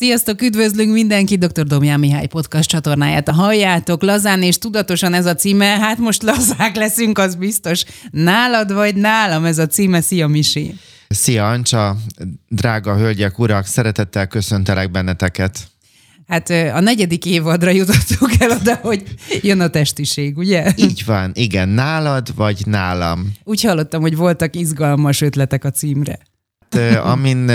Sziasztok, üdvözlünk mindenki, dr. Domján Mihály podcast csatornáját a halljátok. Lazán és tudatosan ez a címe, hát most lazák leszünk, az biztos. Nálad vagy nálam ez a címe, szia Misi. Szia Ancsa, drága hölgyek, urak, szeretettel köszöntelek benneteket. Hát a negyedik évadra jutottuk el oda, hogy jön a testiség, ugye? Így van, igen, nálad vagy nálam. Úgy hallottam, hogy voltak izgalmas ötletek a címre amin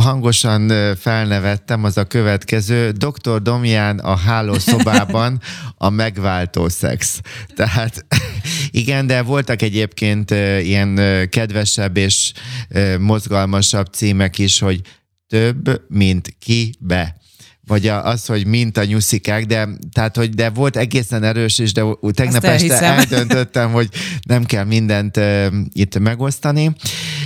hangosan felnevettem, az a következő. Dr. Domján a hálószobában a megváltó szex. Tehát igen, de voltak egyébként ilyen kedvesebb és mozgalmasabb címek is, hogy több, mint ki be vagy az, hogy mint a nyuszikák, de, tehát, hogy de volt egészen erős is, de tegnap este eldöntöttem, hogy nem kell mindent uh, itt megosztani.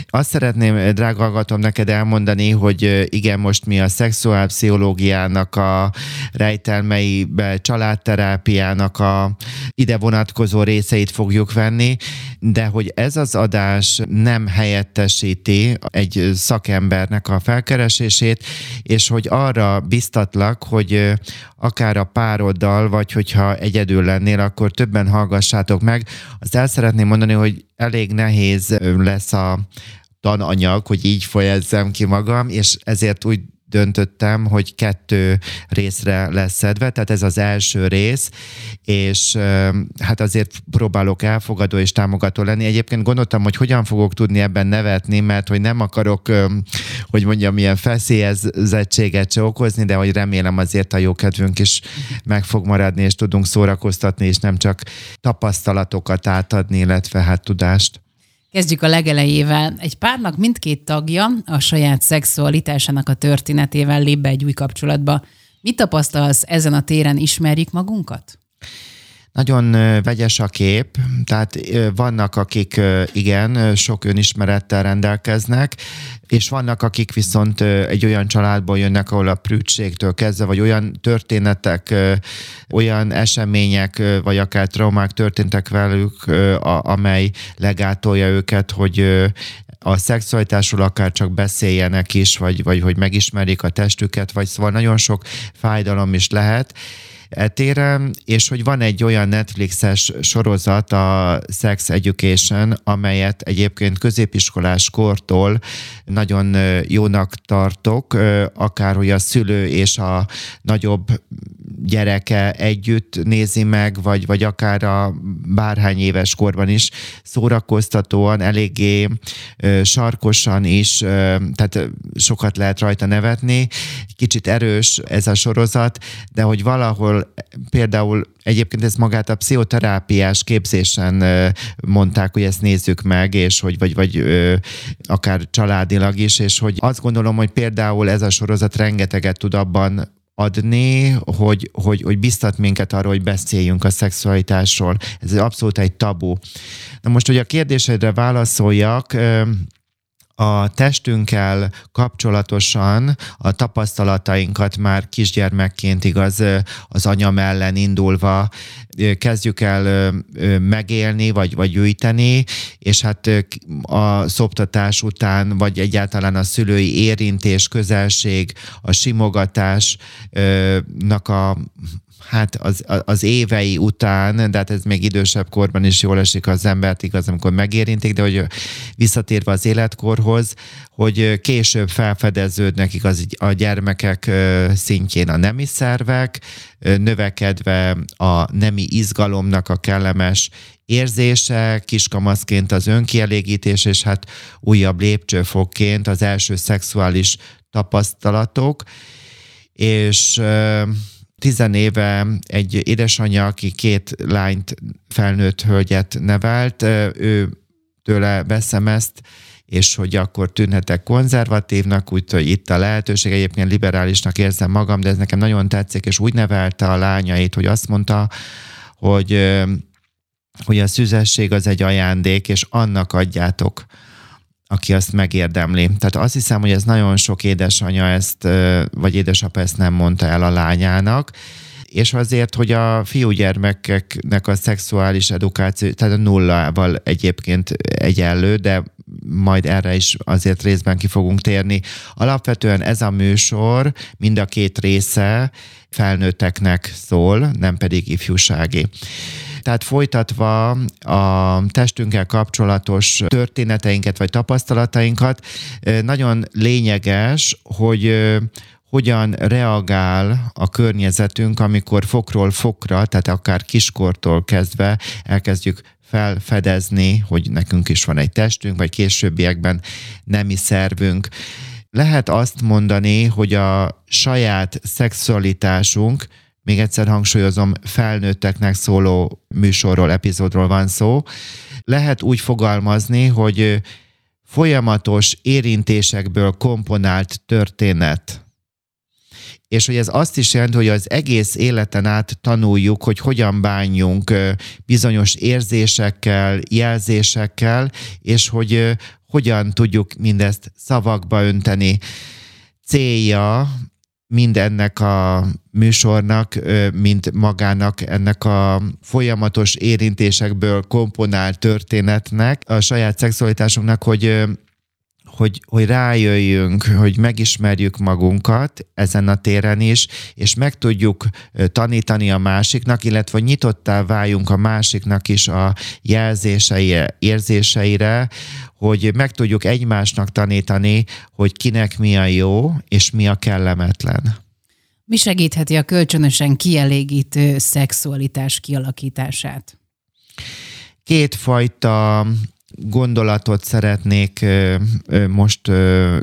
Azt szeretném, drága hallgatom, neked elmondani, hogy igen, most mi a szexuálpszichológiának a rejtelmeibe, családterápiának a ide vonatkozó részeit fogjuk venni, de hogy ez az adás nem helyettesíti egy szakembernek a felkeresését, és hogy arra biztatlak, hogy akár a pároddal, vagy hogyha egyedül lennél, akkor többen hallgassátok meg. Azt el szeretném mondani, hogy elég nehéz lesz a tananyag, hogy így folyezzem ki magam, és ezért úgy döntöttem, hogy kettő részre lesz szedve, tehát ez az első rész, és hát azért próbálok elfogadó és támogató lenni. Egyébként gondoltam, hogy hogyan fogok tudni ebben nevetni, mert hogy nem akarok, hogy mondjam, ilyen feszélyezettséget se okozni, de hogy remélem azért a jó kedvünk is meg fog maradni, és tudunk szórakoztatni, és nem csak tapasztalatokat átadni, illetve hát tudást. Kezdjük a legelejével. Egy párnak mindkét tagja a saját szexualitásának a történetével lép be egy új kapcsolatba. Mit tapasztalsz ezen a téren? Ismerjük magunkat? Nagyon vegyes a kép, tehát vannak, akik igen, sok önismerettel rendelkeznek, és vannak, akik viszont egy olyan családból jönnek, ahol a prűtségtől kezdve, vagy olyan történetek, olyan események, vagy akár traumák történtek velük, amely legátolja őket, hogy a szexualitásról akár csak beszéljenek is, vagy, vagy hogy megismerik a testüket, vagy szóval nagyon sok fájdalom is lehet etéren, és hogy van egy olyan Netflixes sorozat, a Sex Education, amelyet egyébként középiskolás kortól nagyon jónak tartok, akár hogy a szülő és a nagyobb gyereke együtt nézi meg, vagy, vagy akár a bárhány éves korban is szórakoztatóan, eléggé sarkosan is, tehát sokat lehet rajta nevetni. Kicsit erős ez a sorozat, de hogy valahol például egyébként ez magát a pszichoterápiás képzésen mondták, hogy ezt nézzük meg, és hogy vagy, vagy akár családilag is, és hogy azt gondolom, hogy például ez a sorozat rengeteget tud abban adni, hogy, hogy, hogy biztat minket arról, hogy beszéljünk a szexualitásról. Ez abszolút egy tabu. Na most, hogy a kérdésedre válaszoljak, a testünkkel kapcsolatosan a tapasztalatainkat már kisgyermekként igaz az anya ellen indulva kezdjük el megélni, vagy, vagy gyűjteni, és hát a szoptatás után, vagy egyáltalán a szülői érintés, közelség, a simogatásnak a hát az, az évei után, de hát ez még idősebb korban is jól esik az embert, igaz, amikor megérintik, de hogy visszatérve az életkorhoz, hogy később felfedeződnek igaz a gyermekek szintjén a nemi szervek, növekedve a nemi izgalomnak a kellemes érzése, kiskamaszként az önkielégítés, és hát újabb lépcsőfokként az első szexuális tapasztalatok, és tizenéve egy édesanyja, aki két lányt, felnőtt hölgyet nevelt, ő tőle veszem ezt, és hogy akkor tűnhetek konzervatívnak, úgyhogy itt a lehetőség, egyébként liberálisnak érzem magam, de ez nekem nagyon tetszik, és úgy nevelte a lányait, hogy azt mondta, hogy, hogy a szüzesség az egy ajándék, és annak adjátok aki azt megérdemli. Tehát azt hiszem, hogy ez nagyon sok édesanyja ezt, vagy édesapa ezt nem mondta el a lányának, és azért, hogy a fiúgyermekeknek a szexuális edukáció, tehát a nullával egyébként egyenlő, de majd erre is azért részben ki fogunk térni. Alapvetően ez a műsor mind a két része felnőtteknek szól, nem pedig ifjúsági. Tehát folytatva a testünkkel kapcsolatos történeteinket vagy tapasztalatainkat, nagyon lényeges, hogy hogyan reagál a környezetünk, amikor fokról fokra, tehát akár kiskortól kezdve elkezdjük felfedezni, hogy nekünk is van egy testünk, vagy későbbiekben nemi szervünk. Lehet azt mondani, hogy a saját szexualitásunk, még egyszer hangsúlyozom, felnőtteknek szóló műsorról, epizódról van szó, lehet úgy fogalmazni, hogy folyamatos érintésekből komponált történet és hogy ez azt is jelenti, hogy az egész életen át tanuljuk, hogy hogyan bánjunk bizonyos érzésekkel, jelzésekkel, és hogy hogyan tudjuk mindezt szavakba önteni. Célja mindennek a műsornak, mint magának ennek a folyamatos érintésekből komponált történetnek, a saját szexualitásunknak, hogy hogy, hogy rájöjjünk, hogy megismerjük magunkat ezen a téren is, és meg tudjuk tanítani a másiknak, illetve nyitottá váljunk a másiknak is a jelzéseire, érzéseire, hogy meg tudjuk egymásnak tanítani, hogy kinek mi a jó, és mi a kellemetlen. Mi segítheti a kölcsönösen kielégítő szexualitás kialakítását? Kétfajta gondolatot szeretnék most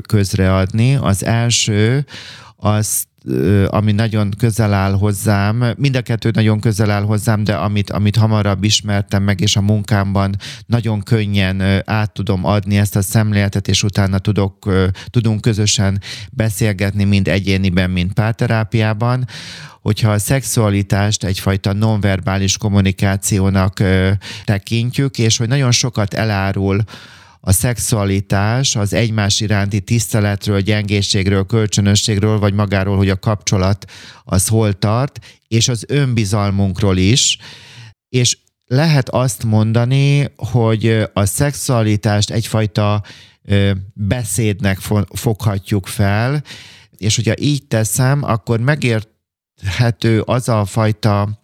közreadni. Az első, az ami nagyon közel áll hozzám, mind a kettő nagyon közel áll hozzám, de amit, amit hamarabb ismertem meg, és a munkámban nagyon könnyen át tudom adni ezt a szemléletet, és utána tudok, tudunk közösen beszélgetni, mind egyéniben, mind párterápiában, hogyha a szexualitást egyfajta nonverbális kommunikációnak tekintjük, és hogy nagyon sokat elárul a szexualitás az egymás iránti tiszteletről, gyengészségről, kölcsönösségről, vagy magáról, hogy a kapcsolat az hol tart, és az önbizalmunkról is, és lehet azt mondani, hogy a szexualitást egyfajta beszédnek foghatjuk fel, és hogyha így teszem, akkor megért érthető az a fajta,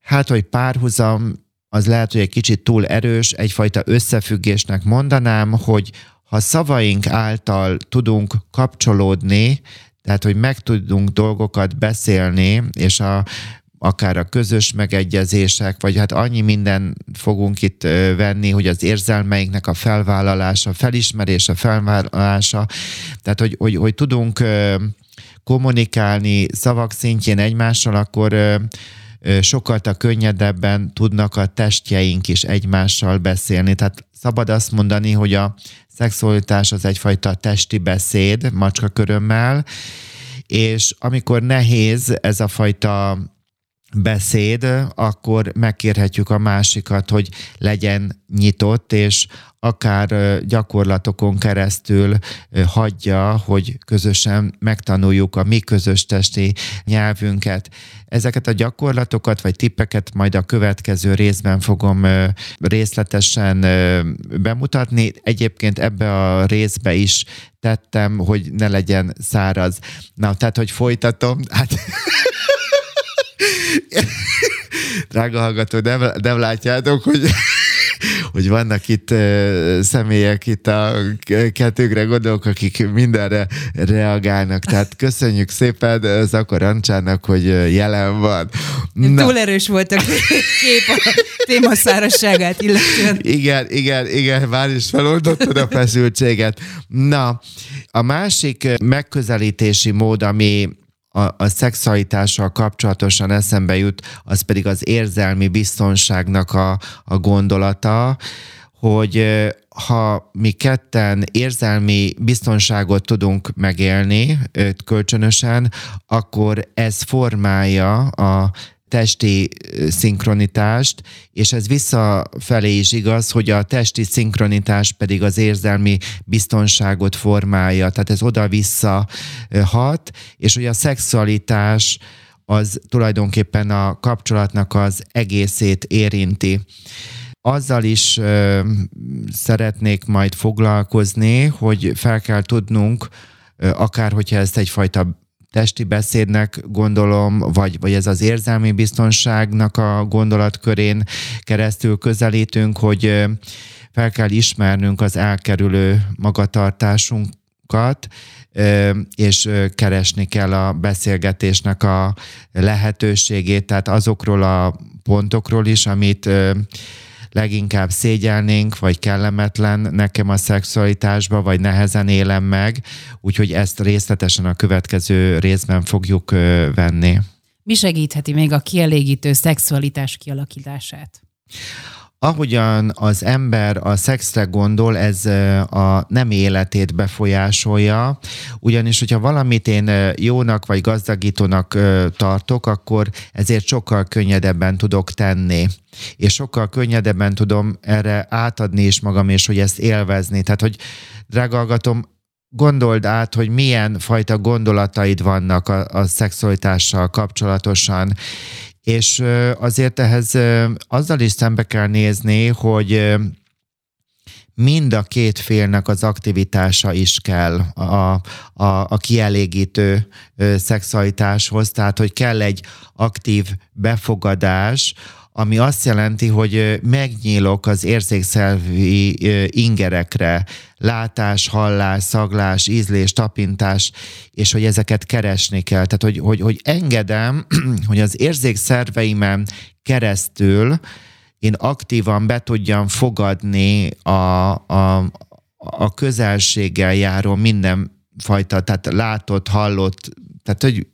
hát hogy párhuzam, az lehet, hogy egy kicsit túl erős, egyfajta összefüggésnek mondanám, hogy ha szavaink által tudunk kapcsolódni, tehát, hogy meg tudunk dolgokat beszélni, és a, akár a közös megegyezések, vagy hát annyi minden fogunk itt venni, hogy az érzelmeinknek a felvállalása, felismerése, felvállalása, tehát, hogy, hogy, hogy tudunk kommunikálni szavak szintjén egymással, akkor sokkal könnyedebben tudnak a testjeink is egymással beszélni. Tehát szabad azt mondani, hogy a szexualitás az egyfajta testi beszéd, macska körömmel, és amikor nehéz ez a fajta beszéd, akkor megkérhetjük a másikat, hogy legyen nyitott, és akár gyakorlatokon keresztül hagyja, hogy közösen megtanuljuk a mi közös testi nyelvünket. Ezeket a gyakorlatokat vagy tippeket majd a következő részben fogom részletesen bemutatni. Egyébként ebbe a részbe is tettem, hogy ne legyen száraz. Na, tehát, hogy folytatom. Hát... Drága hallgató, nem, nem látjátok, hogy hogy vannak itt uh, személyek itt a kettőkre gondolok, akik mindenre reagálnak. Tehát köszönjük szépen Zakor Ancsának, hogy jelen van. Na. Túl erős volt a kép a téma illetően. Igen, igen, igen, már is feloldottad a feszültséget. Na, a másik megközelítési mód, ami a, a szexualitással kapcsolatosan eszembe jut, az pedig az érzelmi biztonságnak a, a gondolata, hogy ha mi ketten érzelmi biztonságot tudunk megélni kölcsönösen, akkor ez formálja a testi szinkronitást, és ez visszafelé is igaz, hogy a testi szinkronitás pedig az érzelmi biztonságot formálja, tehát ez oda-vissza hat, és hogy a szexualitás az tulajdonképpen a kapcsolatnak az egészét érinti. Azzal is ö, szeretnék majd foglalkozni, hogy fel kell tudnunk, akár hogyha ezt egyfajta testi beszédnek gondolom, vagy, vagy ez az érzelmi biztonságnak a gondolatkörén keresztül közelítünk, hogy fel kell ismernünk az elkerülő magatartásunkat, és keresni kell a beszélgetésnek a lehetőségét, tehát azokról a pontokról is, amit leginkább szégyelnénk, vagy kellemetlen nekem a szexualitásba, vagy nehezen élem meg, úgyhogy ezt részletesen a következő részben fogjuk venni. Mi segítheti még a kielégítő szexualitás kialakítását? Ahogyan az ember a szexre gondol, ez a nem életét befolyásolja, ugyanis, hogyha valamit én jónak vagy gazdagítónak tartok, akkor ezért sokkal könnyedebben tudok tenni. És sokkal könnyedebben tudom erre átadni is magam, és hogy ezt élvezni. Tehát, hogy drágalgatom, gondold át, hogy milyen fajta gondolataid vannak a, a szexualitással kapcsolatosan, és azért ehhez azzal is szembe kell nézni, hogy mind a két félnek az aktivitása is kell a, a, a kielégítő szexualitáshoz, tehát hogy kell egy aktív befogadás, ami azt jelenti, hogy megnyílok az érzékszervi ingerekre, látás, hallás, szaglás, ízlés, tapintás, és hogy ezeket keresni kell. Tehát, hogy, hogy, hogy engedem, hogy az érzékszerveimen keresztül én aktívan be tudjam fogadni a, a, a közelséggel járó mindenfajta, tehát látott, hallott tehát, hogy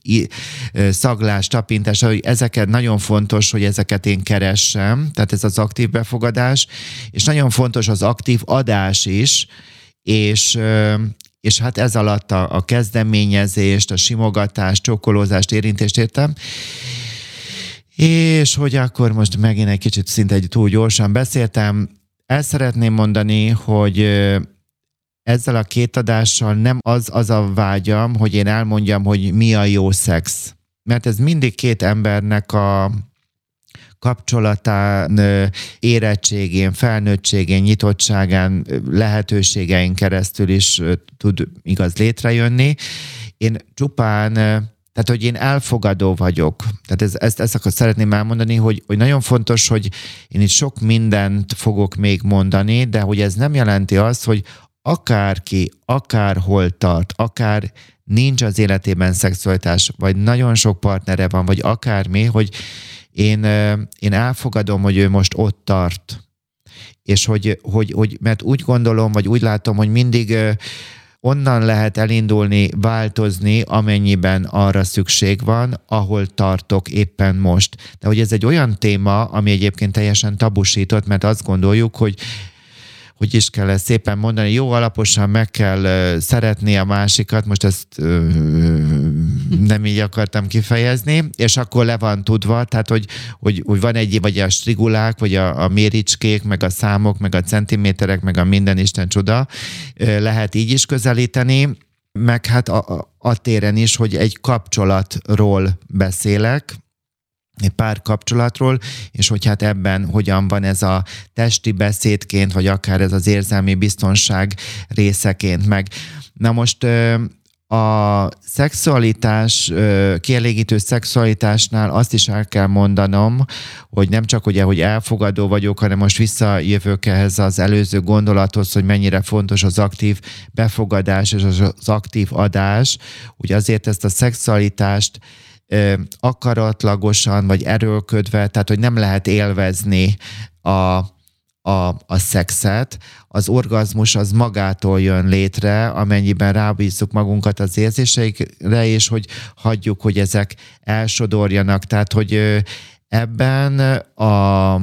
szaglás, tapintás, hogy ezeket nagyon fontos, hogy ezeket én keressem, tehát ez az aktív befogadás, és nagyon fontos az aktív adás is, és, és hát ez alatt a, a kezdeményezést, a simogatást, csokolózást, érintést értem, és hogy akkor most megint egy kicsit szinte egy túl gyorsan beszéltem, el szeretném mondani, hogy ezzel a két adással nem az az a vágyam, hogy én elmondjam, hogy mi a jó szex. Mert ez mindig két embernek a kapcsolatán, érettségén, felnőttségén, nyitottságán, lehetőségein keresztül is tud igaz létrejönni. Én csupán tehát, hogy én elfogadó vagyok. Tehát ez, ezt, ezt akkor szeretném elmondani, hogy, hogy nagyon fontos, hogy én itt sok mindent fogok még mondani, de hogy ez nem jelenti azt, hogy akárki, akárhol tart, akár nincs az életében szexualitás, vagy nagyon sok partnere van, vagy akármi, hogy én, én elfogadom, hogy ő most ott tart. És hogy, hogy, hogy, mert úgy gondolom, vagy úgy látom, hogy mindig onnan lehet elindulni, változni, amennyiben arra szükség van, ahol tartok éppen most. De hogy ez egy olyan téma, ami egyébként teljesen tabusított, mert azt gondoljuk, hogy hogy is kell ezt szépen mondani, jó alaposan meg kell szeretni a másikat, most ezt nem így akartam kifejezni, és akkor le van tudva, tehát hogy, hogy, hogy van egy, vagy a strigulák, vagy a, a méricskék, meg a számok, meg a centiméterek, meg a minden Isten csoda, lehet így is közelíteni, meg hát a, a téren is, hogy egy kapcsolatról beszélek, pár kapcsolatról, és hogy hát ebben hogyan van ez a testi beszédként, vagy akár ez az érzelmi biztonság részeként meg. Na most a szexualitás, kielégítő szexualitásnál azt is el kell mondanom, hogy nem csak ugye, hogy elfogadó vagyok, hanem most visszajövök ehhez az előző gondolathoz, hogy mennyire fontos az aktív befogadás és az aktív adás. Ugye azért ezt a szexualitást akaratlagosan vagy erőlködve, tehát hogy nem lehet élvezni a, a, a szexet, az orgazmus az magától jön létre, amennyiben rábízzuk magunkat az érzéseikre, és hogy hagyjuk, hogy ezek elsodorjanak. Tehát, hogy ebben a,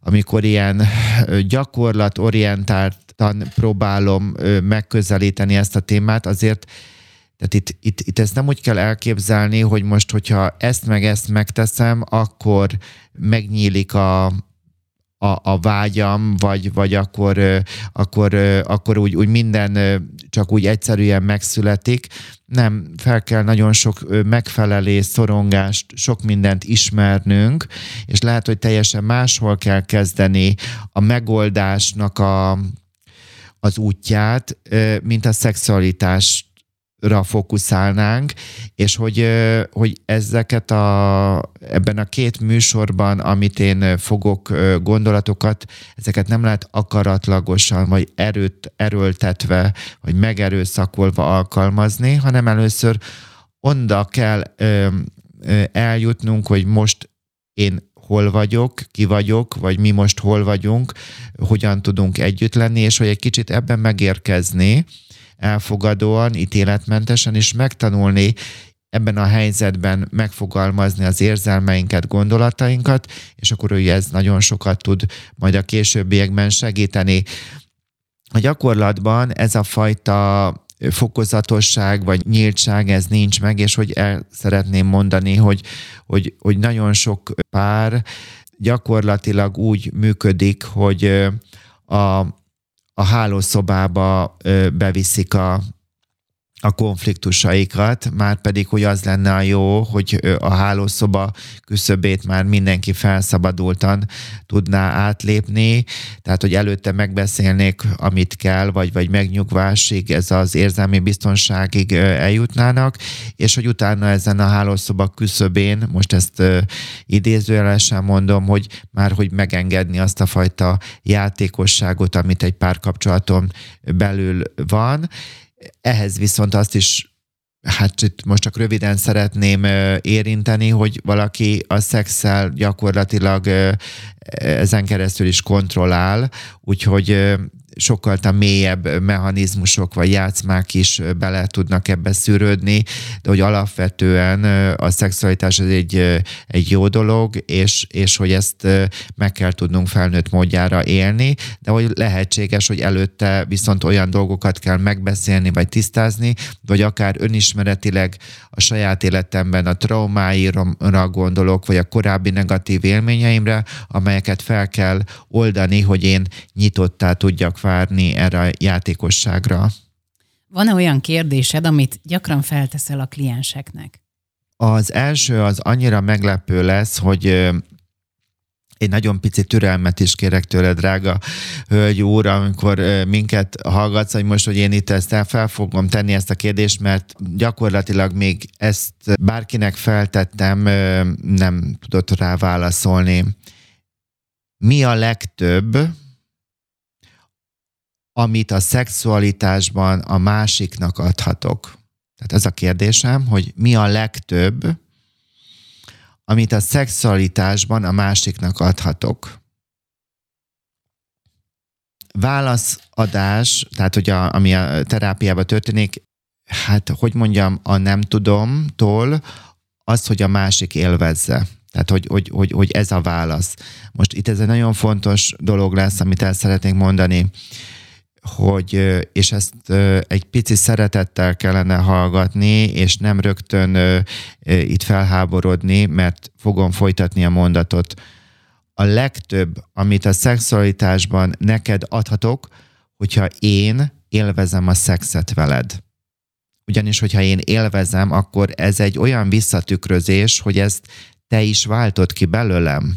amikor ilyen gyakorlatorientáltan próbálom megközelíteni ezt a témát, azért tehát itt, itt, itt ezt nem úgy kell elképzelni, hogy most, hogyha ezt meg ezt megteszem, akkor megnyílik a, a, a vágyam, vagy, vagy akkor, akkor, akkor úgy, úgy minden csak úgy egyszerűen megszületik. Nem, fel kell nagyon sok megfelelés, szorongást, sok mindent ismernünk, és lehet, hogy teljesen máshol kell kezdeni a megoldásnak a, az útját, mint a szexualitás ra fókuszálnánk, és hogy, hogy ezeket a, ebben a két műsorban, amit én fogok gondolatokat, ezeket nem lehet akaratlagosan, vagy erőt, erőltetve, vagy megerőszakolva alkalmazni, hanem először onda kell eljutnunk, hogy most én hol vagyok, ki vagyok, vagy mi most hol vagyunk, hogyan tudunk együtt lenni, és hogy egy kicsit ebben megérkezni, elfogadóan, ítéletmentesen, és megtanulni ebben a helyzetben megfogalmazni az érzelmeinket, gondolatainkat, és akkor ő ez nagyon sokat tud majd a későbbiekben segíteni. A gyakorlatban ez a fajta fokozatosság vagy nyíltság, ez nincs meg, és hogy el szeretném mondani, hogy, hogy, hogy nagyon sok pár gyakorlatilag úgy működik, hogy a a hálószobába beviszik a, a konfliktusaikat, már pedig, hogy az lenne a jó, hogy a hálószoba küszöbét már mindenki felszabadultan tudná átlépni, tehát, hogy előtte megbeszélnék, amit kell, vagy, vagy megnyugvásig, ez az érzelmi biztonságig eljutnának, és hogy utána ezen a hálószoba küszöbén, most ezt idézőjelesen mondom, hogy már hogy megengedni azt a fajta játékosságot, amit egy párkapcsolaton belül van, ehhez viszont azt is Hát itt most csak röviden szeretném érinteni, hogy valaki a szexel gyakorlatilag ezen keresztül is kontrollál, úgyhogy sokkal mélyebb mechanizmusok vagy játszmák is bele tudnak ebbe szűrődni, de hogy alapvetően a szexualitás az egy, egy jó dolog, és, és hogy ezt meg kell tudnunk felnőtt módjára élni, de hogy lehetséges, hogy előtte viszont olyan dolgokat kell megbeszélni vagy tisztázni, vagy akár önismeretileg a saját életemben a traumáira gondolok, vagy a korábbi negatív élményeimre, amelyeket fel kell oldani, hogy én nyitottá tudjak várni erre a játékosságra. Van-e olyan kérdésed, amit gyakran felteszel a klienseknek? Az első az annyira meglepő lesz, hogy egy nagyon pici türelmet is kérek tőle, drága hölgy úr, amikor minket hallgatsz, hogy most, hogy én itt ezt fel fogom tenni ezt a kérdést, mert gyakorlatilag még ezt bárkinek feltettem, nem tudott rá válaszolni. Mi a legtöbb, amit a szexualitásban a másiknak adhatok? Tehát ez a kérdésem, hogy mi a legtöbb, amit a szexualitásban a másiknak adhatok? Válaszadás, tehát hogy a, ami a terápiában történik, hát hogy mondjam, a nem tudomtól az, hogy a másik élvezze. Tehát, hogy, hogy, hogy, hogy ez a válasz. Most itt ez egy nagyon fontos dolog lesz, amit el szeretnék mondani hogy, és ezt egy pici szeretettel kellene hallgatni, és nem rögtön itt felháborodni, mert fogom folytatni a mondatot. A legtöbb, amit a szexualitásban neked adhatok, hogyha én élvezem a szexet veled. Ugyanis, hogyha én élvezem, akkor ez egy olyan visszatükrözés, hogy ezt te is váltod ki belőlem.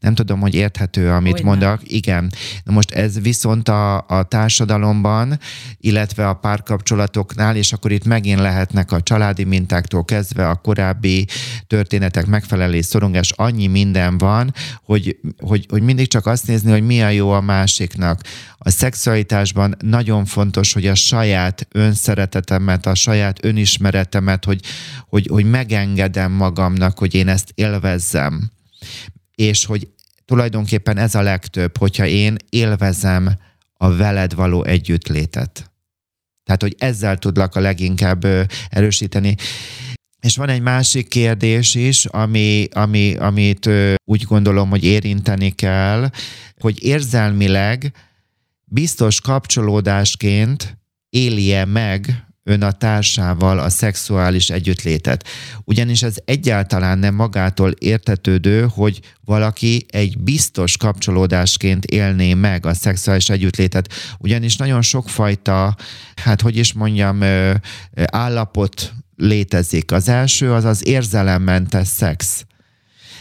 Nem tudom, hogy érthető, amit Olyan. mondok. Igen. Na most ez viszont a, a társadalomban, illetve a párkapcsolatoknál, és akkor itt megint lehetnek a családi mintáktól kezdve a korábbi történetek megfelelés, szorongás, annyi minden van, hogy, hogy, hogy mindig csak azt nézni, hogy mi a jó a másiknak. A szexualitásban nagyon fontos, hogy a saját önszeretetemet, a saját önismeretemet, hogy, hogy, hogy megengedem magamnak, hogy én ezt élvezzem és hogy tulajdonképpen ez a legtöbb, hogyha én élvezem a veled való együttlétet. Tehát, hogy ezzel tudlak a leginkább erősíteni. És van egy másik kérdés is, ami, ami, amit úgy gondolom, hogy érinteni kell, hogy érzelmileg biztos kapcsolódásként élje meg ön a társával a szexuális együttlétet. Ugyanis ez egyáltalán nem magától értetődő, hogy valaki egy biztos kapcsolódásként élné meg a szexuális együttlétet. Ugyanis nagyon sokfajta, hát hogy is mondjam, állapot létezik. Az első az az érzelemmentes szex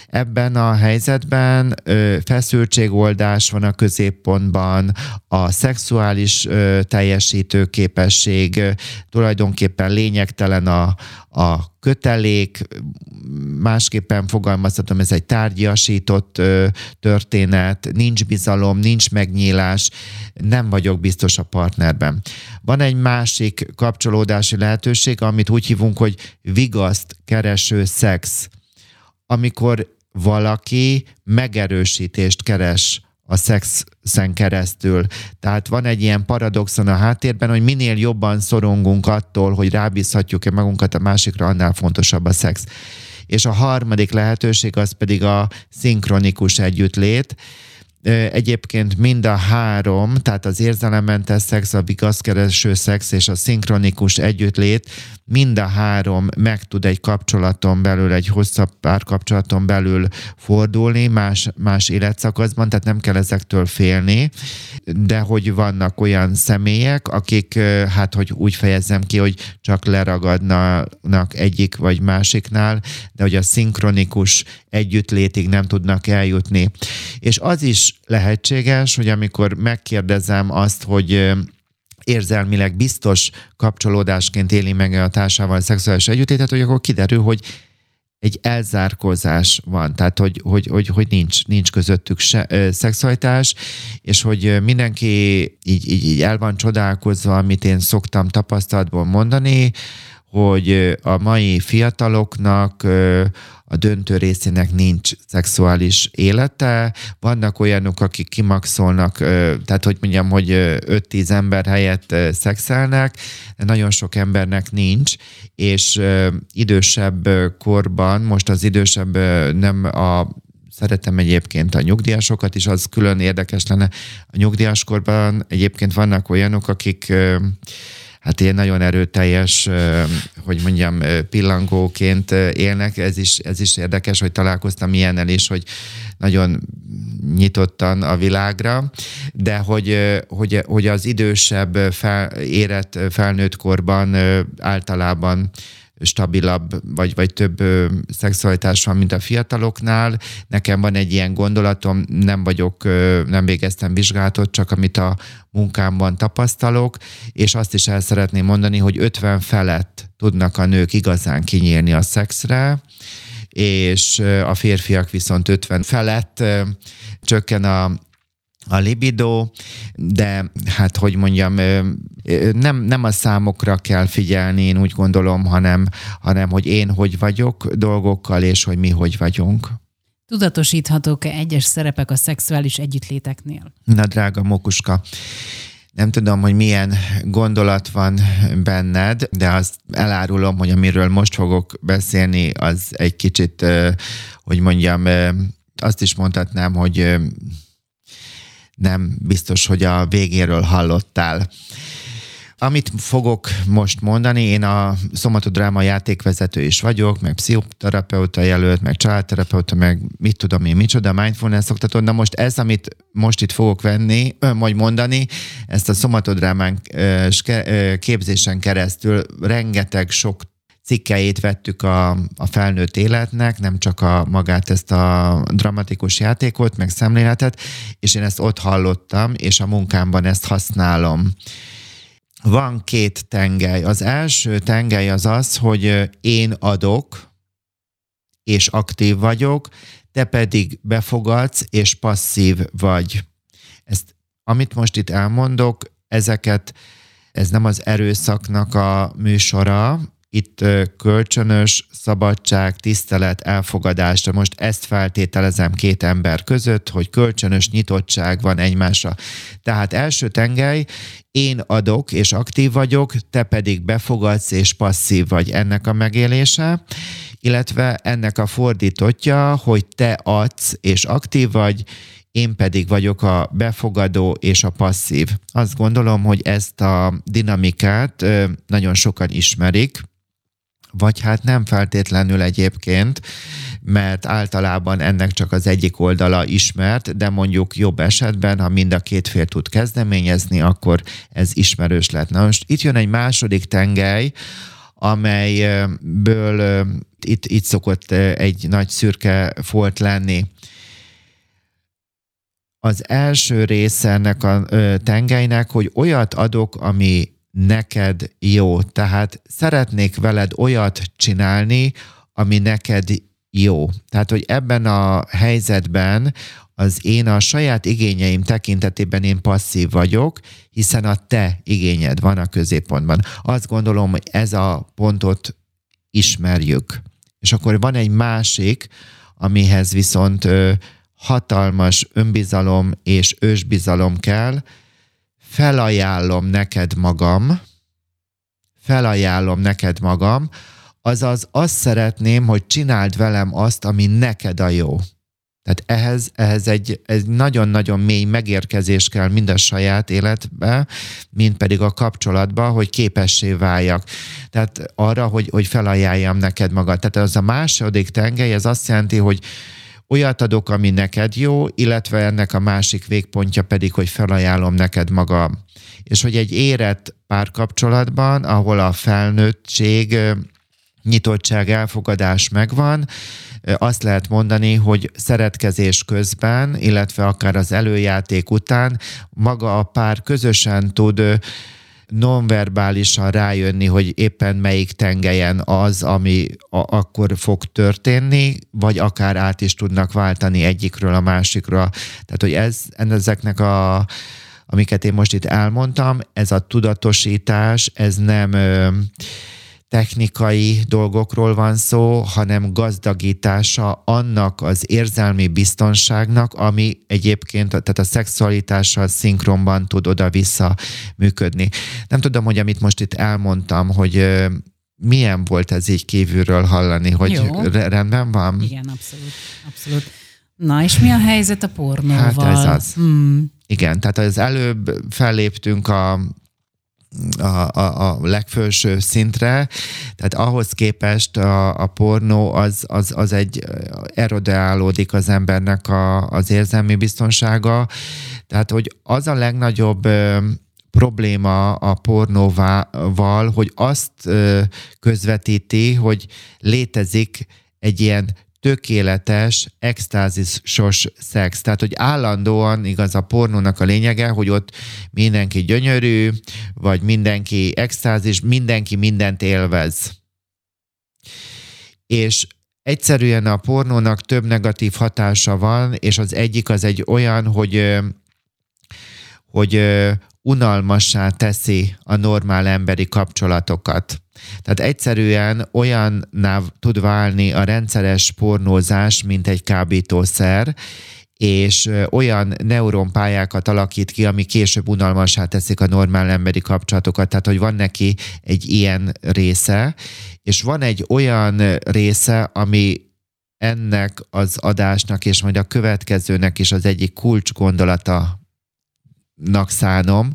Ebben a helyzetben feszültségoldás van a középpontban, a szexuális ö, teljesítő képesség tulajdonképpen lényegtelen a, a kötelék, másképpen fogalmazhatom, ez egy tárgyasított történet, nincs bizalom, nincs megnyílás, nem vagyok biztos a partnerben. Van egy másik kapcsolódási lehetőség, amit úgy hívunk, hogy vigaszt kereső szex. Amikor valaki megerősítést keres a szexen keresztül. Tehát van egy ilyen paradoxon a háttérben, hogy minél jobban szorongunk attól, hogy rábízhatjuk-e magunkat a másikra, annál fontosabb a szex. És a harmadik lehetőség az pedig a szinkronikus együttlét, Egyébként mind a három, tehát az érzelemmentes szex, a vigaszkereső szex és a szinkronikus együttlét, mind a három meg tud egy kapcsolaton belül, egy hosszabb párkapcsolaton belül fordulni más, más életszakaszban, tehát nem kell ezektől félni, de hogy vannak olyan személyek, akik, hát hogy úgy fejezzem ki, hogy csak leragadnak egyik vagy másiknál, de hogy a szinkronikus együttlétig nem tudnak eljutni. És az is lehetséges, hogy amikor megkérdezem azt, hogy érzelmileg biztos kapcsolódásként éli meg a társával a szexuális együttétet, hogy akkor kiderül, hogy egy elzárkózás van, tehát hogy, hogy, hogy, hogy nincs, nincs közöttük se, ö, szexualitás, és hogy mindenki így, így, így el van csodálkozva, amit én szoktam tapasztalatból mondani, hogy a mai fiataloknak a döntő részének nincs szexuális élete. Vannak olyanok, akik kimaxolnak, tehát hogy mondjam, hogy 5-10 ember helyett szexelnek, de nagyon sok embernek nincs, és idősebb korban, most az idősebb nem a szeretem egyébként a nyugdíjasokat is, az külön érdekes lenne. A nyugdíjaskorban egyébként vannak olyanok, akik hát ilyen nagyon erőteljes, hogy mondjam, pillangóként élnek. Ez is, ez is érdekes, hogy találkoztam ilyennel is, hogy nagyon nyitottan a világra, de hogy, hogy, hogy az idősebb, fel, érett felnőtt korban általában stabilabb, vagy, vagy több ö, szexualitás van, mint a fiataloknál. Nekem van egy ilyen gondolatom, nem vagyok, ö, nem végeztem vizsgálatot, csak amit a munkámban tapasztalok, és azt is el szeretném mondani, hogy 50 felett tudnak a nők igazán kinyílni a szexre, és a férfiak viszont 50 felett csökken a a libido, de hát hogy mondjam, nem, nem a számokra kell figyelni, én úgy gondolom, hanem, hanem hogy én hogy vagyok dolgokkal, és hogy mi hogy vagyunk. Tudatosíthatók-e egyes szerepek a szexuális együttléteknél? Na, drága Mokuska, nem tudom, hogy milyen gondolat van benned, de azt elárulom, hogy amiről most fogok beszélni, az egy kicsit, hogy mondjam, azt is mondhatnám, hogy nem biztos, hogy a végéről hallottál. Amit fogok most mondani, én a szomatodráma játékvezető is vagyok, meg pszichoterapeuta jelölt, meg családterapeuta, meg mit tudom én, micsoda, mindfulness oktató. Na most ez, amit most itt fogok venni, majd mondani, ezt a szomatodrámán képzésen keresztül rengeteg sok cikkeit vettük a, a felnőtt életnek, nem csak a magát ezt a dramatikus játékot, meg szemléletet, és én ezt ott hallottam, és a munkámban ezt használom. Van két tengely. Az első tengely az az, hogy én adok, és aktív vagyok, te pedig befogadsz, és passzív vagy. Ezt, amit most itt elmondok, ezeket, ez nem az erőszaknak a műsora, itt kölcsönös szabadság, tisztelet, elfogadás, de most ezt feltételezem két ember között, hogy kölcsönös nyitottság van egymásra. Tehát első tengely, én adok és aktív vagyok, te pedig befogadsz és passzív vagy ennek a megélése, illetve ennek a fordítotja, hogy te adsz és aktív vagy, én pedig vagyok a befogadó és a passzív. Azt gondolom, hogy ezt a dinamikát nagyon sokan ismerik, vagy hát nem feltétlenül egyébként, mert általában ennek csak az egyik oldala ismert, de mondjuk jobb esetben, ha mind a két fél tud kezdeményezni, akkor ez ismerős lett. Na most itt jön egy második tengely, amelyből itt, itt szokott egy nagy szürke folt lenni. Az első része ennek a tengelynek, hogy olyat adok, ami neked jó. Tehát szeretnék veled olyat csinálni, ami neked jó. Tehát, hogy ebben a helyzetben az én a saját igényeim tekintetében én passzív vagyok, hiszen a te igényed van a középpontban. Azt gondolom, hogy ez a pontot ismerjük. És akkor van egy másik, amihez viszont hatalmas önbizalom és ősbizalom kell. Felajánlom neked magam, felajánlom neked magam, azaz azt szeretném, hogy csináld velem azt, ami neked a jó. Tehát ehhez, ehhez egy, egy nagyon-nagyon mély megérkezés kell mind a saját életbe, mind pedig a kapcsolatba, hogy képessé váljak. Tehát arra, hogy, hogy felajánljam neked magad. Tehát az a második tengely, ez azt jelenti, hogy olyat adok, ami neked jó, illetve ennek a másik végpontja pedig, hogy felajánlom neked magam. És hogy egy érett párkapcsolatban, ahol a felnőttség, nyitottság, elfogadás megvan, azt lehet mondani, hogy szeretkezés közben, illetve akár az előjáték után maga a pár közösen tud nonverbálisan rájönni, hogy éppen melyik tengelyen az, ami a- akkor fog történni, vagy akár át is tudnak váltani egyikről a másikra. Tehát, hogy ez, ezeknek a amiket én most itt elmondtam, ez a tudatosítás, ez nem technikai dolgokról van szó, hanem gazdagítása annak az érzelmi biztonságnak, ami egyébként, tehát a szexualitással szinkronban tud oda-vissza működni. Nem tudom, hogy amit most itt elmondtam, hogy milyen volt ez így kívülről hallani, hogy Jó. rendben van? Igen, abszolút, abszolút. Na, és mi a helyzet a pornóval? Hát ez az. Hmm. Igen, tehát az előbb felléptünk a a, a, a legfelső szintre, tehát ahhoz képest a, a pornó az, az, az egy erodeálódik az embernek a, az érzelmi biztonsága, tehát hogy az a legnagyobb probléma a pornóval, hogy azt közvetíti, hogy létezik egy ilyen tökéletes, extázisos szex. Tehát, hogy állandóan igaz a pornónak a lényege, hogy ott mindenki gyönyörű, vagy mindenki extázis, mindenki mindent élvez. És egyszerűen a pornónak több negatív hatása van, és az egyik az egy olyan, hogy hogy unalmassá teszi a normál emberi kapcsolatokat. Tehát egyszerűen olyanná tud válni a rendszeres pornózás, mint egy kábítószer, és olyan neuronpályákat alakít ki, ami később unalmasá teszik a normál emberi kapcsolatokat, tehát hogy van neki egy ilyen része, és van egy olyan része, ami ennek az adásnak, és majd a következőnek is az egyik kulcs gondolata szánom,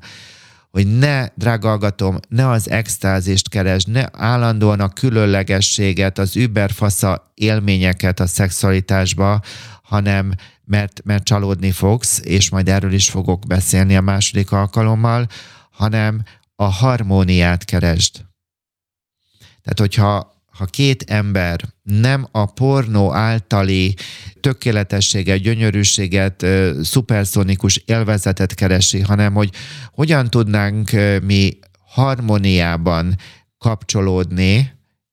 hogy ne, drága hallgatom, ne az extázist keresd, ne állandóan a különlegességet, az überfasza élményeket a szexualitásba, hanem mert, mert csalódni fogsz, és majd erről is fogok beszélni a második alkalommal, hanem a harmóniát keresd. Tehát, hogyha ha két ember nem a pornó általi tökéletességet, gyönyörűséget, szuperszonikus élvezetet keresi, hanem hogy hogyan tudnánk mi harmóniában kapcsolódni,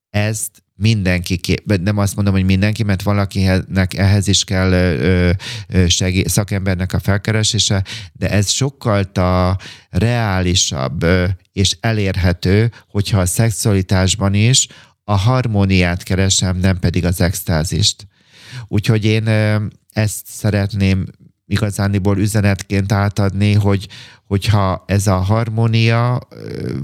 ezt mindenki, nem azt mondom, hogy mindenki, mert valakinek ehhez is kell segí- szakembernek a felkeresése, de ez sokkal a reálisabb és elérhető, hogyha a szexualitásban is a harmóniát keresem, nem pedig az extázist. Úgyhogy én ezt szeretném igazániból üzenetként átadni, hogy hogyha ez a harmónia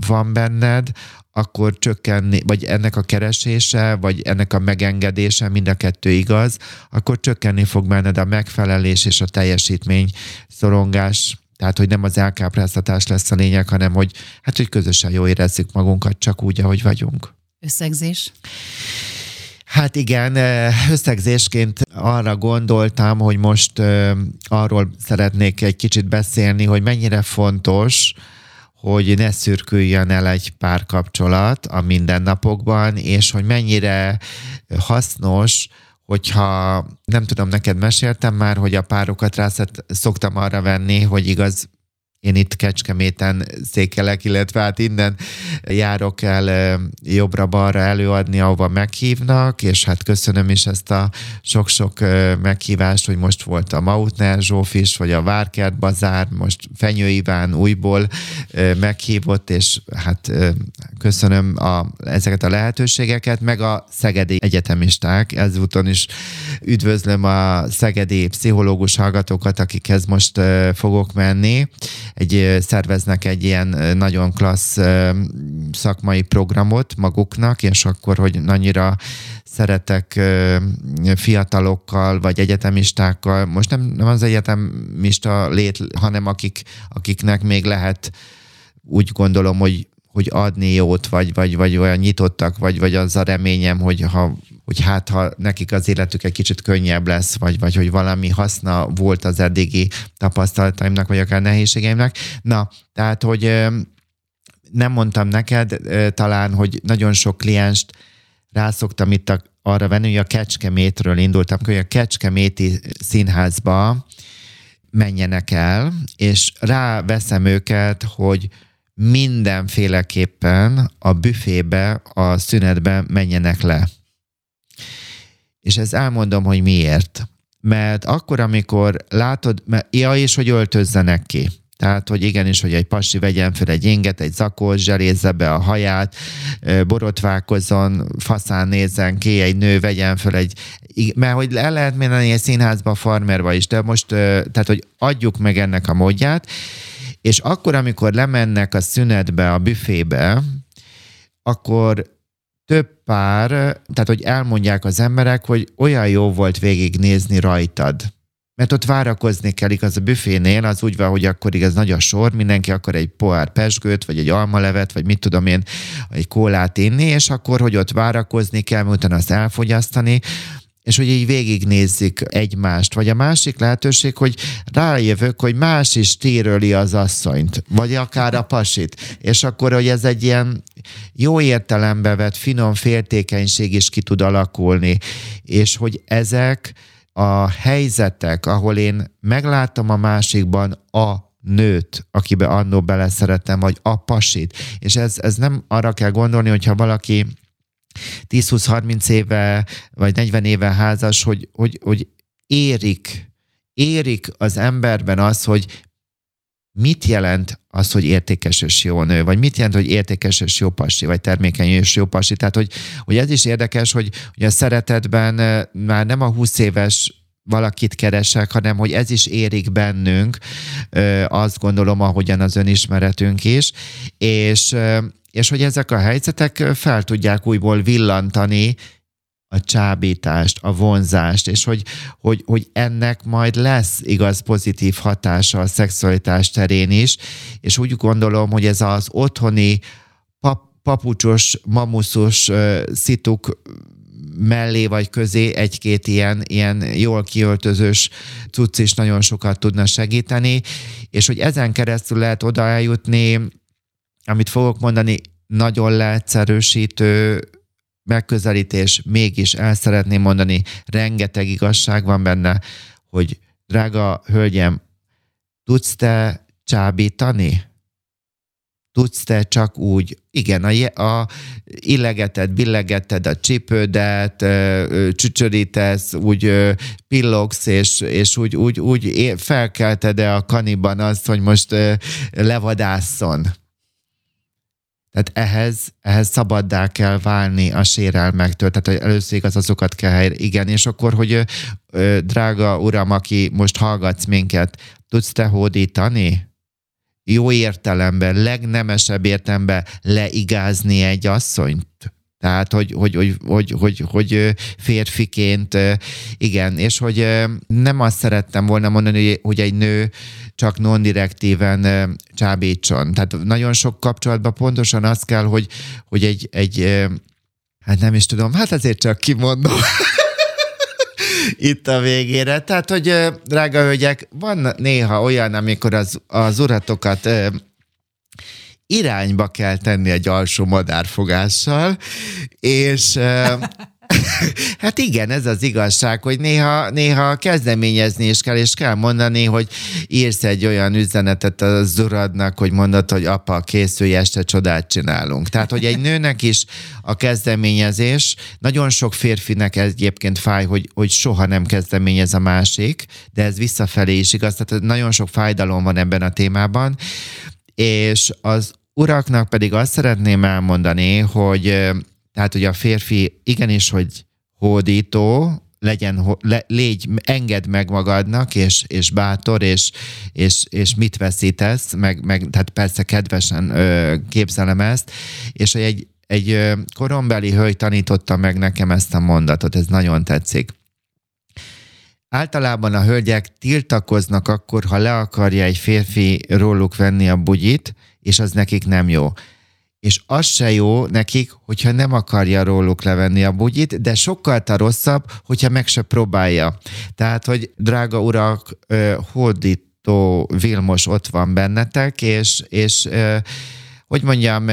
van benned, akkor csökkenni, vagy ennek a keresése, vagy ennek a megengedése, mind a kettő igaz, akkor csökkenni fog benned a megfelelés és a teljesítmény szorongás, tehát, hogy nem az elkápráztatás lesz a lényeg, hanem hogy, hát, hogy közösen jól érezzük magunkat, csak úgy, ahogy vagyunk. Összegzés? Hát igen, összegzésként arra gondoltam, hogy most arról szeretnék egy kicsit beszélni, hogy mennyire fontos, hogy ne szürküljön el egy párkapcsolat a mindennapokban, és hogy mennyire hasznos, hogyha nem tudom, neked meséltem már, hogy a párokat rá szoktam arra venni, hogy igaz, én itt Kecskeméten székelek, illetve hát innen járok el jobbra-balra előadni, ahova meghívnak, és hát köszönöm is ezt a sok-sok meghívást, hogy most volt a Mautner Zsóf is, vagy a Várkert Bazár, most Fenyő Iván újból meghívott, és hát köszönöm a, ezeket a lehetőségeket, meg a szegedi egyetemisták. Ezúton is üdvözlöm a szegedi pszichológus hallgatókat, akikhez most fogok menni egy, szerveznek egy ilyen nagyon klassz szakmai programot maguknak, és akkor, hogy annyira szeretek fiatalokkal, vagy egyetemistákkal, most nem, nem az egyetemista lét, hanem akik, akiknek még lehet úgy gondolom, hogy hogy adni jót, vagy, vagy, vagy olyan nyitottak, vagy, vagy az a reményem, hogy ha hogy hát ha nekik az életük egy kicsit könnyebb lesz, vagy, vagy hogy valami haszna volt az eddigi tapasztalataimnak, vagy akár nehézségeimnek. Na, tehát, hogy nem mondtam neked talán, hogy nagyon sok klienst rászoktam itt a, arra venni, hogy a Kecskemétről indultam, hogy a Kecskeméti színházba menjenek el, és ráveszem őket, hogy mindenféleképpen a büfébe, a szünetbe menjenek le. És ezt elmondom, hogy miért. Mert akkor, amikor látod, mert, ja, és hogy öltözzenek ki. Tehát, hogy igenis, hogy egy pasi vegyen fel egy inget, egy zakós, zselézze be a haját, borotválkozzon, faszán nézzen ki, egy nő vegyen fel egy, mert hogy el lehet menni egy színházba, farmerba is, de most, tehát, hogy adjuk meg ennek a módját, és akkor, amikor lemennek a szünetbe, a büfébe, akkor több pár, tehát hogy elmondják az emberek, hogy olyan jó volt végignézni rajtad. Mert ott várakozni kell, igaz a büfénél, az úgy van, hogy akkor igaz nagy a sor, mindenki akar egy pohár pesgőt, vagy egy almalevet, vagy mit tudom én, egy kólát inni, és akkor, hogy ott várakozni kell, utána azt elfogyasztani, és hogy így végignézzük egymást. Vagy a másik lehetőség, hogy rájövök, hogy más is téröli az asszonyt, vagy akár a pasit. És akkor, hogy ez egy ilyen jó értelembe vett finom féltékenység is ki tud alakulni. És hogy ezek a helyzetek, ahol én meglátom a másikban a nőt, akibe annó beleszerettem, vagy a pasit. És ez, ez nem arra kell gondolni, hogyha valaki 10-20-30 éve, vagy 40 éve házas, hogy, hogy, hogy érik, érik az emberben az, hogy mit jelent az, hogy értékes és jó nő, vagy mit jelent, hogy értékes és jó pasi, vagy termékeny és jó pasi. Tehát, hogy, hogy ez is érdekes, hogy, hogy a szeretetben már nem a 20 éves valakit keresek, hanem hogy ez is érik bennünk, azt gondolom, ahogyan az önismeretünk is, és és hogy ezek a helyzetek fel tudják újból villantani a csábítást, a vonzást, és hogy, hogy, hogy ennek majd lesz igaz pozitív hatása a szexualitás terén is, és úgy gondolom, hogy ez az otthoni pap, papucsos, mamuszos uh, szituk mellé vagy közé egy-két ilyen, ilyen jól kiöltözős cucc is nagyon sokat tudna segíteni, és hogy ezen keresztül lehet oda eljutni amit fogok mondani, nagyon leegyszerűsítő megközelítés, mégis el szeretném mondani, rengeteg igazság van benne, hogy drága hölgyem, tudsz te csábítani? Tudsz te csak úgy, igen, a, a illegeted, billegeted a csipődet, csücsörítesz, úgy pillogsz, és, és úgy, úgy, úgy felkelted-e a kaniban azt, hogy most levadásszon tehát ehhez, ehhez szabaddá kell válni a sérelmektől, tehát hogy először igaz azokat kell helyre. Igen, és akkor, hogy drága uram, aki most hallgatsz minket, tudsz te hódítani? Jó értelemben, legnemesebb értelemben leigázni egy asszonyt? Tehát, hogy, hogy, hogy, hogy, hogy, hogy férfiként, igen, és hogy nem azt szerettem volna mondani, hogy egy nő csak non-direktíven csábítson. Tehát nagyon sok kapcsolatban pontosan az kell, hogy, hogy egy, egy hát nem is tudom, hát ezért csak kimondom. Itt a végére. Tehát, hogy drága hölgyek, van néha olyan, amikor az, az uratokat irányba kell tenni egy alsó madárfogással, és hát igen, ez az igazság, hogy néha, néha kezdeményezni is kell, és kell mondani, hogy írsz egy olyan üzenetet az uradnak, hogy mondod, hogy apa, készülj, este csodát csinálunk. Tehát, hogy egy nőnek is a kezdeményezés, nagyon sok férfinek ez egyébként fáj, hogy, hogy soha nem kezdeményez a másik, de ez visszafelé is igaz, tehát nagyon sok fájdalom van ebben a témában, és az uraknak pedig azt szeretném elmondani, hogy tehát, hogy a férfi igenis, hogy hódító, legyen, le, légy, engedd meg magadnak, és, és bátor, és, és, és mit veszítesz, meg, meg tehát persze kedvesen ö, képzelem ezt, és egy, egy ö, korombeli hölgy tanította meg nekem ezt a mondatot, ez nagyon tetszik. Általában a hölgyek tiltakoznak akkor, ha le akarja egy férfi róluk venni a bugyit, és az nekik nem jó és az se jó nekik, hogyha nem akarja róluk levenni a bugyit, de sokkal rosszabb, hogyha meg se próbálja. Tehát, hogy drága urak, hódító Vilmos ott van bennetek, és, és hogy mondjam,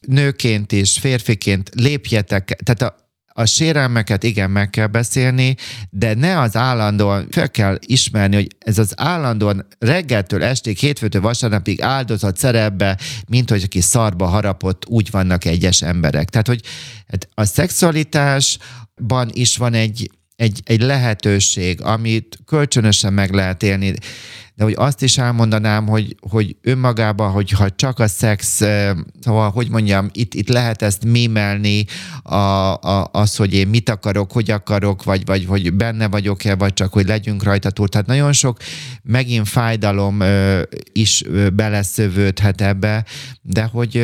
nőként is, férfiként lépjetek, tehát a, a sérelmeket igen meg kell beszélni, de ne az állandóan, fel kell ismerni, hogy ez az állandóan reggeltől estig, hétfőtől vasárnapig áldozat szerepbe, mint hogy aki szarba harapott, úgy vannak egyes emberek. Tehát, hogy hát a szexualitásban is van egy, egy, egy lehetőség, amit kölcsönösen meg lehet élni de hogy azt is elmondanám, hogy, hogy önmagában, hogyha csak a szex, szóval, hogy mondjam, itt, itt lehet ezt mímelni, a, a, az, hogy én mit akarok, hogy akarok, vagy, vagy hogy benne vagyok-e, vagy csak, hogy legyünk rajta túl. Tehát nagyon sok megint fájdalom is beleszövődhet ebbe, de hogy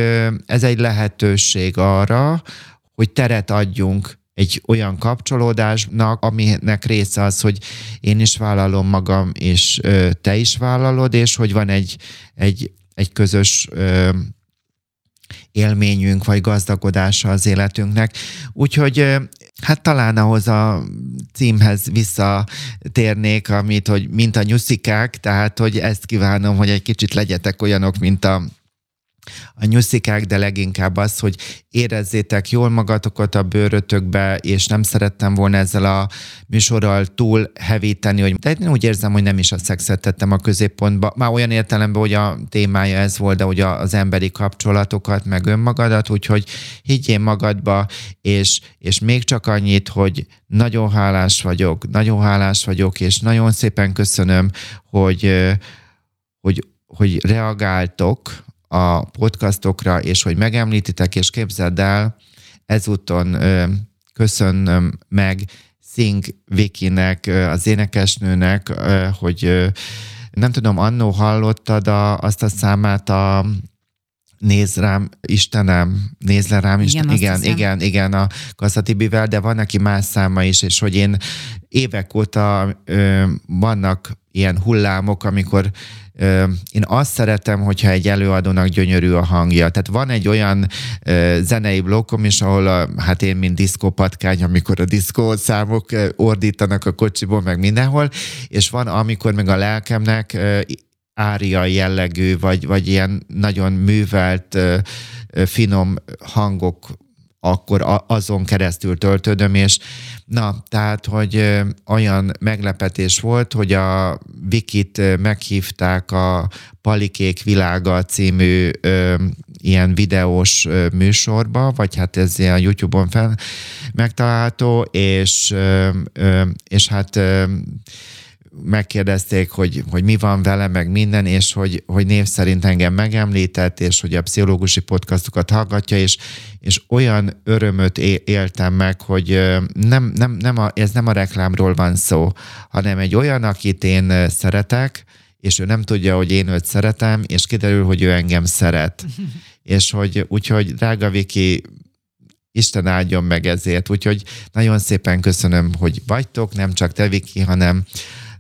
ez egy lehetőség arra, hogy teret adjunk egy olyan kapcsolódásnak, aminek része az, hogy én is vállalom magam, és ö, te is vállalod, és hogy van egy, egy, egy közös ö, élményünk, vagy gazdagodása az életünknek. Úgyhogy hát talán ahhoz a címhez visszatérnék, amit, hogy mint a nyuszikák, tehát, hogy ezt kívánom, hogy egy kicsit legyetek olyanok, mint a a nyuszikák, de leginkább az, hogy érezzétek jól magatokat a bőrötökbe, és nem szerettem volna ezzel a műsorral túl hevíteni, hogy de én úgy érzem, hogy nem is a szexet tettem a középpontba. Már olyan értelemben, hogy a témája ez volt, de ugye az emberi kapcsolatokat, meg önmagadat, úgyhogy higgyél magadba, és, és még csak annyit, hogy nagyon hálás vagyok, nagyon hálás vagyok, és nagyon szépen köszönöm, hogy, hogy, hogy reagáltok a podcastokra, és hogy megemlítitek, és képzeld el, ezúton köszönöm meg Sing Vikinek, az énekesnőnek, hogy nem tudom, annó hallottad a, azt a számát a Néz rám, Istenem, néz le rám, igen, Isten. igen, igen, igen, a Kasszatibivel, de van neki más száma is, és hogy én évek óta ö, vannak ilyen hullámok, amikor én azt szeretem, hogyha egy előadónak gyönyörű a hangja. Tehát van egy olyan zenei blokkom is, ahol a, hát én, mint diszkópatkány, amikor a diszkó számok ordítanak a kocsiból, meg mindenhol, és van, amikor meg a lelkemnek ária jellegű, vagy, vagy ilyen nagyon művelt, finom hangok akkor azon keresztül töltődöm, és na, tehát, hogy olyan meglepetés volt, hogy a Vikit meghívták a Palikék Világa című ö, ilyen videós műsorba, vagy hát ez a YouTube-on fel megtalálható, és, ö, ö, és hát ö, megkérdezték, hogy, hogy mi van vele, meg minden, és hogy, hogy név szerint engem megemlített, és hogy a pszichológusi podcastokat hallgatja, és, és olyan örömöt éltem meg, hogy nem, nem, nem a, ez nem a reklámról van szó, hanem egy olyan, akit én szeretek, és ő nem tudja, hogy én őt szeretem, és kiderül, hogy ő engem szeret. és hogy úgyhogy drága Viki, Isten áldjon meg ezért. Úgyhogy nagyon szépen köszönöm, hogy vagytok, nem csak te Viki, hanem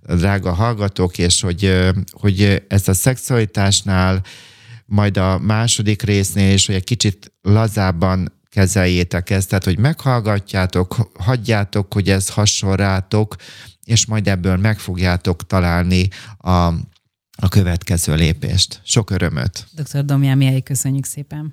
drága hallgatók, és hogy, hogy ezt a szexualitásnál, majd a második résznél is, hogy egy kicsit lazábban kezeljétek ezt, tehát hogy meghallgatjátok, hagyjátok, hogy ez hasonlátok, rátok, és majd ebből meg fogjátok találni a, a következő lépést. Sok örömöt! Dr. Domján Mihály, köszönjük szépen!